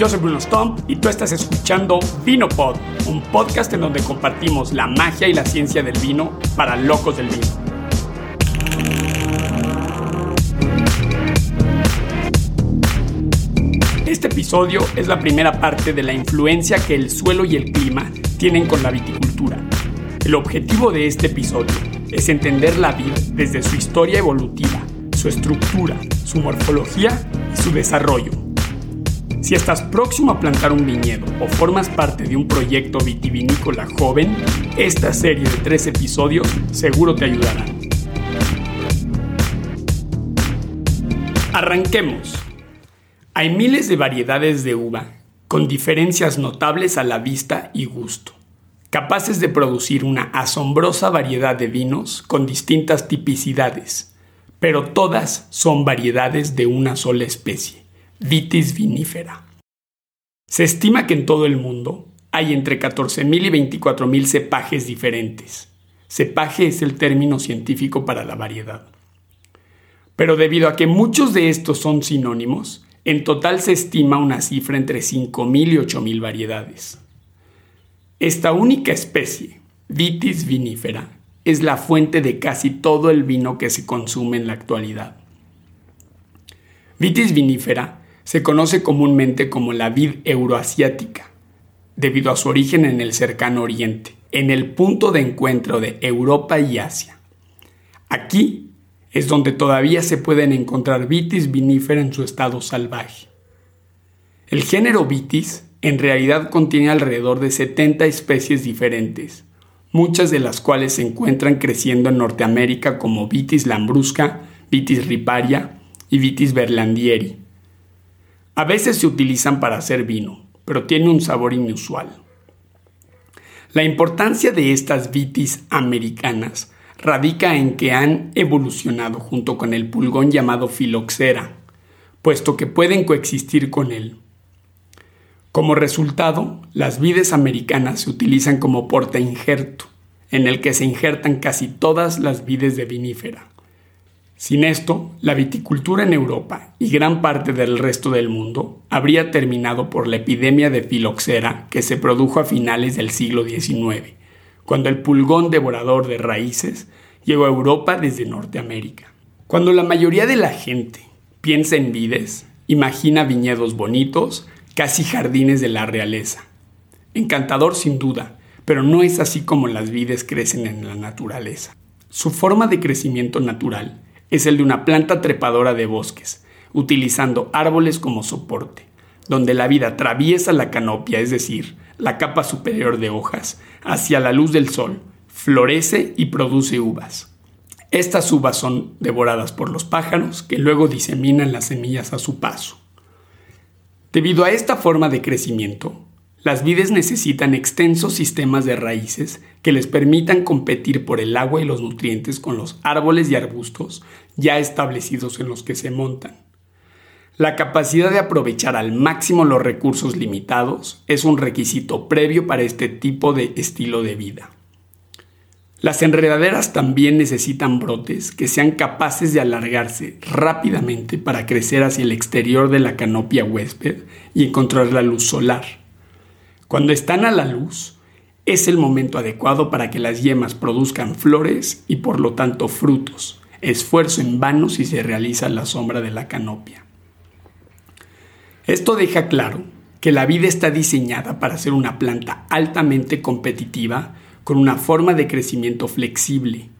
Yo soy Bruno Stomp y tú estás escuchando VinoPod, un podcast en donde compartimos la magia y la ciencia del vino para locos del vino. Este episodio es la primera parte de la influencia que el suelo y el clima tienen con la viticultura. El objetivo de este episodio es entender la vid desde su historia evolutiva, su estructura, su morfología y su desarrollo. Si estás próximo a plantar un viñedo o formas parte de un proyecto vitivinícola joven, esta serie de tres episodios seguro te ayudarán. Arranquemos. Hay miles de variedades de uva, con diferencias notables a la vista y gusto, capaces de producir una asombrosa variedad de vinos con distintas tipicidades, pero todas son variedades de una sola especie, Vitis vinifera. Se estima que en todo el mundo hay entre 14.000 y 24.000 cepajes diferentes. Cepaje es el término científico para la variedad. Pero debido a que muchos de estos son sinónimos, en total se estima una cifra entre 5.000 y 8.000 variedades. Esta única especie, Vitis vinifera, es la fuente de casi todo el vino que se consume en la actualidad. Vitis vinifera se conoce comúnmente como la vid euroasiática, debido a su origen en el cercano oriente, en el punto de encuentro de Europa y Asia. Aquí es donde todavía se pueden encontrar Vitis vinifera en su estado salvaje. El género Vitis en realidad contiene alrededor de 70 especies diferentes, muchas de las cuales se encuentran creciendo en Norteamérica como Vitis lambrusca, Vitis riparia y Vitis berlandieri. A veces se utilizan para hacer vino, pero tiene un sabor inusual. La importancia de estas vitis americanas radica en que han evolucionado junto con el pulgón llamado filoxera, puesto que pueden coexistir con él. Como resultado, las vides americanas se utilizan como porta injerto, en el que se injertan casi todas las vides de vinífera. Sin esto, la viticultura en Europa y gran parte del resto del mundo habría terminado por la epidemia de filoxera que se produjo a finales del siglo XIX cuando el pulgón devorador de raíces llegó a Europa desde Norteamérica. Cuando la mayoría de la gente piensa en vides, imagina viñedos bonitos, casi jardines de la realeza. Encantador sin duda, pero no es así como las vides crecen en la naturaleza. Su forma de crecimiento natural es el de una planta trepadora de bosques, utilizando árboles como soporte, donde la vida atraviesa la canopia, es decir, la capa superior de hojas, hacia la luz del sol, florece y produce uvas. Estas uvas son devoradas por los pájaros que luego diseminan las semillas a su paso. Debido a esta forma de crecimiento, las vides necesitan extensos sistemas de raíces que les permitan competir por el agua y los nutrientes con los árboles y arbustos ya establecidos en los que se montan. La capacidad de aprovechar al máximo los recursos limitados es un requisito previo para este tipo de estilo de vida. Las enredaderas también necesitan brotes que sean capaces de alargarse rápidamente para crecer hacia el exterior de la canopia huésped y encontrar la luz solar. Cuando están a la luz, es el momento adecuado para que las yemas produzcan flores y por lo tanto frutos, esfuerzo en vano si se realiza la sombra de la canopia. Esto deja claro que la vida está diseñada para ser una planta altamente competitiva con una forma de crecimiento flexible.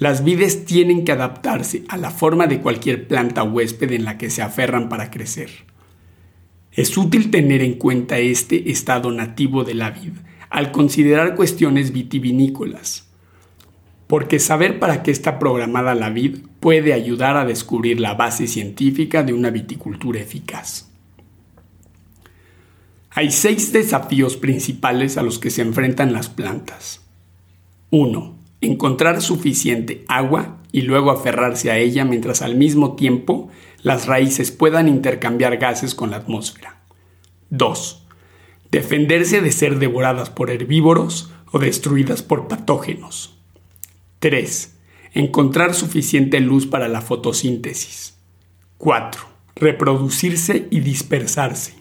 Las vides tienen que adaptarse a la forma de cualquier planta huésped en la que se aferran para crecer. Es útil tener en cuenta este estado nativo de la vid al considerar cuestiones vitivinícolas, porque saber para qué está programada la vid puede ayudar a descubrir la base científica de una viticultura eficaz. Hay seis desafíos principales a los que se enfrentan las plantas. 1. Encontrar suficiente agua y luego aferrarse a ella mientras al mismo tiempo las raíces puedan intercambiar gases con la atmósfera. 2. Defenderse de ser devoradas por herbívoros o destruidas por patógenos. 3. Encontrar suficiente luz para la fotosíntesis. 4. Reproducirse y dispersarse.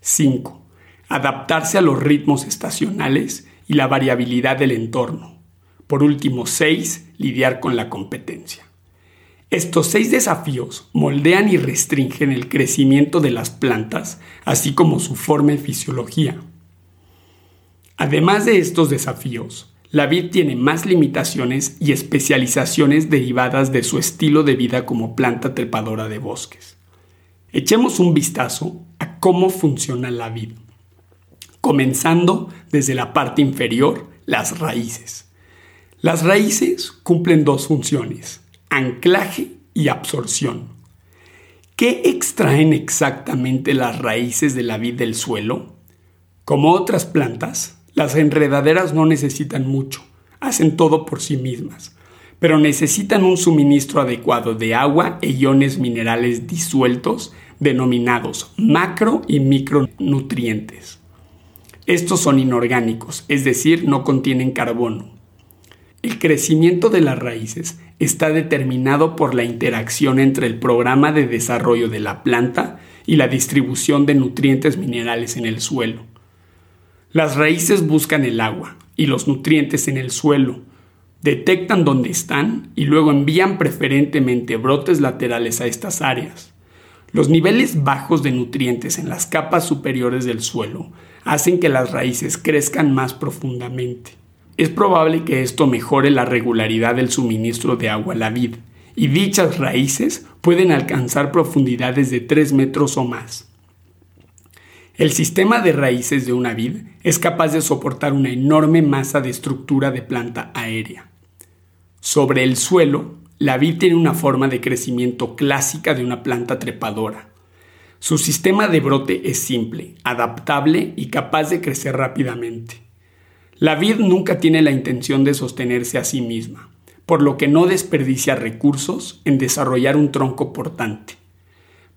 5. Adaptarse a los ritmos estacionales y la variabilidad del entorno. Por último, 6. Lidiar con la competencia. Estos seis desafíos moldean y restringen el crecimiento de las plantas, así como su forma y fisiología. Además de estos desafíos, la vid tiene más limitaciones y especializaciones derivadas de su estilo de vida como planta trepadora de bosques. Echemos un vistazo a cómo funciona la vid, comenzando desde la parte inferior, las raíces. Las raíces cumplen dos funciones, anclaje y absorción. ¿Qué extraen exactamente las raíces de la vid del suelo? Como otras plantas, las enredaderas no necesitan mucho, hacen todo por sí mismas, pero necesitan un suministro adecuado de agua e iones minerales disueltos denominados macro y micronutrientes. Estos son inorgánicos, es decir, no contienen carbono. El crecimiento de las raíces está determinado por la interacción entre el programa de desarrollo de la planta y la distribución de nutrientes minerales en el suelo. Las raíces buscan el agua y los nutrientes en el suelo, detectan dónde están y luego envían preferentemente brotes laterales a estas áreas. Los niveles bajos de nutrientes en las capas superiores del suelo hacen que las raíces crezcan más profundamente. Es probable que esto mejore la regularidad del suministro de agua a la vid, y dichas raíces pueden alcanzar profundidades de 3 metros o más. El sistema de raíces de una vid es capaz de soportar una enorme masa de estructura de planta aérea. Sobre el suelo, la vid tiene una forma de crecimiento clásica de una planta trepadora. Su sistema de brote es simple, adaptable y capaz de crecer rápidamente. La vid nunca tiene la intención de sostenerse a sí misma, por lo que no desperdicia recursos en desarrollar un tronco portante.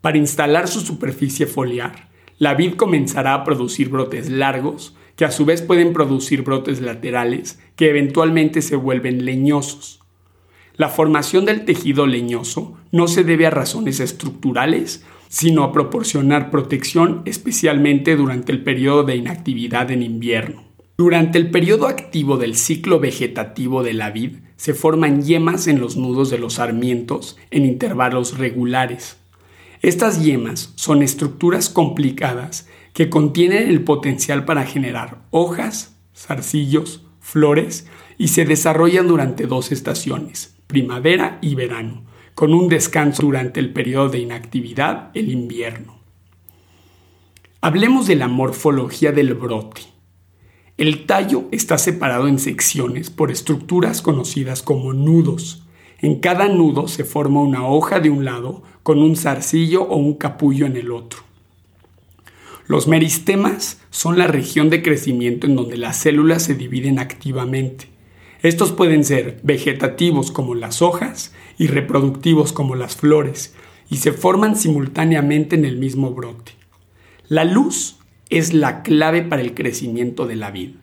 Para instalar su superficie foliar, la vid comenzará a producir brotes largos, que a su vez pueden producir brotes laterales, que eventualmente se vuelven leñosos. La formación del tejido leñoso no se debe a razones estructurales, sino a proporcionar protección especialmente durante el periodo de inactividad en invierno. Durante el periodo activo del ciclo vegetativo de la vid se forman yemas en los nudos de los sarmientos en intervalos regulares. Estas yemas son estructuras complicadas que contienen el potencial para generar hojas, zarcillos, flores y se desarrollan durante dos estaciones, primavera y verano, con un descanso durante el periodo de inactividad, el invierno. Hablemos de la morfología del brote. El tallo está separado en secciones por estructuras conocidas como nudos. En cada nudo se forma una hoja de un lado con un zarcillo o un capullo en el otro. Los meristemas son la región de crecimiento en donde las células se dividen activamente. Estos pueden ser vegetativos como las hojas y reproductivos como las flores, y se forman simultáneamente en el mismo brote. La luz es la clave para el crecimiento de la vida.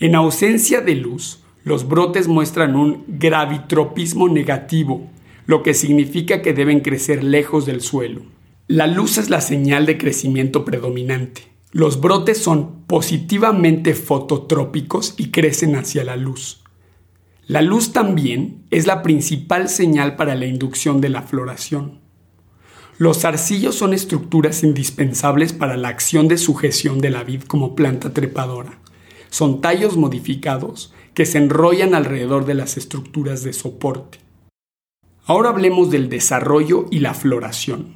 En ausencia de luz, los brotes muestran un gravitropismo negativo, lo que significa que deben crecer lejos del suelo. La luz es la señal de crecimiento predominante. Los brotes son positivamente fototrópicos y crecen hacia la luz. La luz también es la principal señal para la inducción de la floración. Los arcillos son estructuras indispensables para la acción de sujeción de la vid como planta trepadora. Son tallos modificados que se enrollan alrededor de las estructuras de soporte. Ahora hablemos del desarrollo y la floración.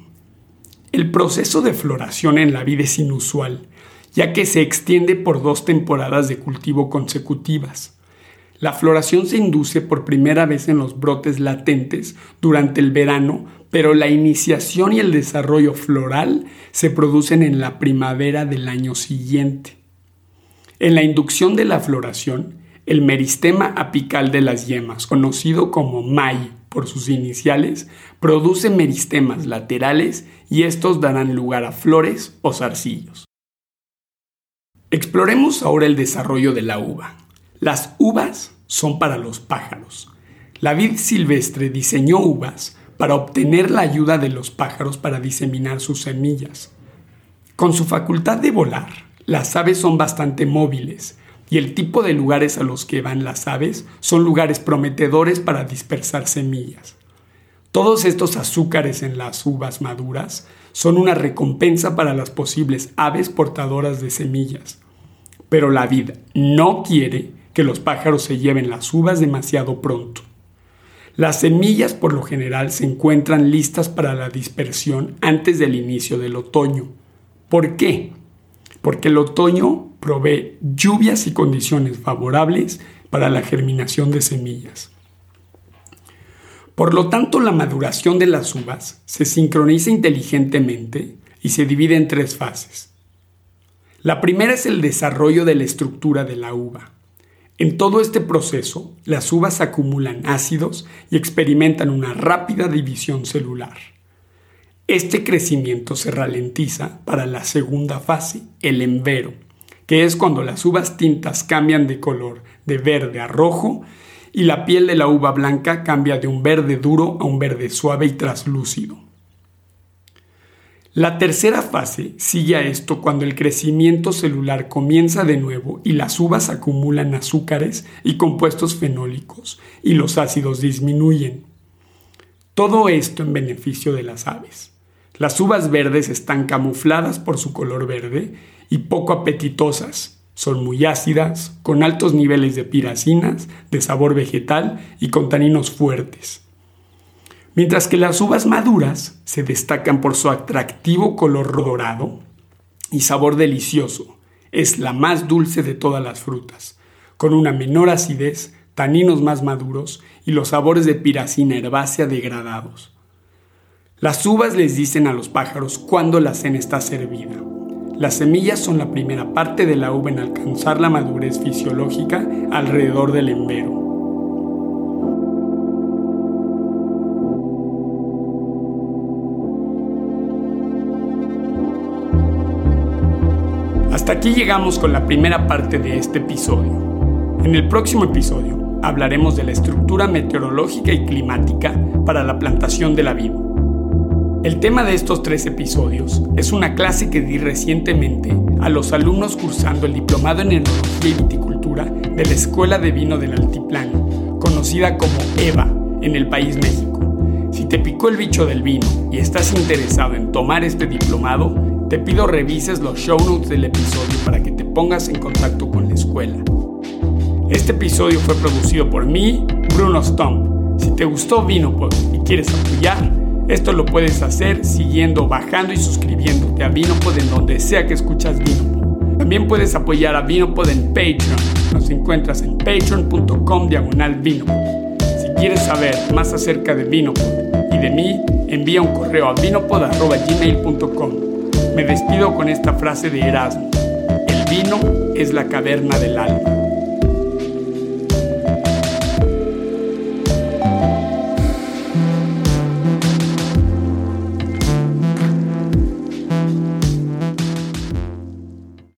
El proceso de floración en la vid es inusual, ya que se extiende por dos temporadas de cultivo consecutivas. La floración se induce por primera vez en los brotes latentes durante el verano, pero la iniciación y el desarrollo floral se producen en la primavera del año siguiente. En la inducción de la floración, el meristema apical de las yemas, conocido como MAI por sus iniciales, produce meristemas laterales y estos darán lugar a flores o zarcillos. Exploremos ahora el desarrollo de la uva. Las uvas son para los pájaros. La vid silvestre diseñó uvas para obtener la ayuda de los pájaros para diseminar sus semillas. Con su facultad de volar, las aves son bastante móviles y el tipo de lugares a los que van las aves son lugares prometedores para dispersar semillas. Todos estos azúcares en las uvas maduras son una recompensa para las posibles aves portadoras de semillas. Pero la vida no quiere que los pájaros se lleven las uvas demasiado pronto. Las semillas por lo general se encuentran listas para la dispersión antes del inicio del otoño. ¿Por qué? Porque el otoño provee lluvias y condiciones favorables para la germinación de semillas. Por lo tanto, la maduración de las uvas se sincroniza inteligentemente y se divide en tres fases. La primera es el desarrollo de la estructura de la uva. En todo este proceso, las uvas acumulan ácidos y experimentan una rápida división celular. Este crecimiento se ralentiza para la segunda fase, el envero, que es cuando las uvas tintas cambian de color de verde a rojo y la piel de la uva blanca cambia de un verde duro a un verde suave y traslúcido. La tercera fase sigue a esto cuando el crecimiento celular comienza de nuevo y las uvas acumulan azúcares y compuestos fenólicos y los ácidos disminuyen. Todo esto en beneficio de las aves. Las uvas verdes están camufladas por su color verde y poco apetitosas, son muy ácidas, con altos niveles de piracinas, de sabor vegetal y con taninos fuertes. Mientras que las uvas maduras se destacan por su atractivo color dorado y sabor delicioso. Es la más dulce de todas las frutas, con una menor acidez, taninos más maduros y los sabores de piracina herbácea degradados. Las uvas les dicen a los pájaros cuándo la cena está servida. Las semillas son la primera parte de la uva en alcanzar la madurez fisiológica alrededor del embero. Hasta aquí llegamos con la primera parte de este episodio. En el próximo episodio hablaremos de la estructura meteorológica y climática para la plantación de la vid. El tema de estos tres episodios es una clase que di recientemente a los alumnos cursando el Diplomado en Enología y Viticultura de la Escuela de Vino del Altiplano, conocida como EVA en el país México. Si te picó el bicho del vino y estás interesado en tomar este diplomado, te pido revises los show notes del episodio para que te pongas en contacto con la escuela. Este episodio fue producido por mí, Bruno Stomp. Si te gustó Vinopod y quieres apoyar, esto lo puedes hacer siguiendo, bajando y suscribiéndote a Vinopod en donde sea que escuchas Vinopod. También puedes apoyar a Vinopod en Patreon. Nos encuentras en patreon.com diagonal Vinopod. Si quieres saber más acerca de Vinopod y de mí, envía un correo a vinopod.gmail.com. Me despido con esta frase de Erasmo. El vino es la caverna del alma.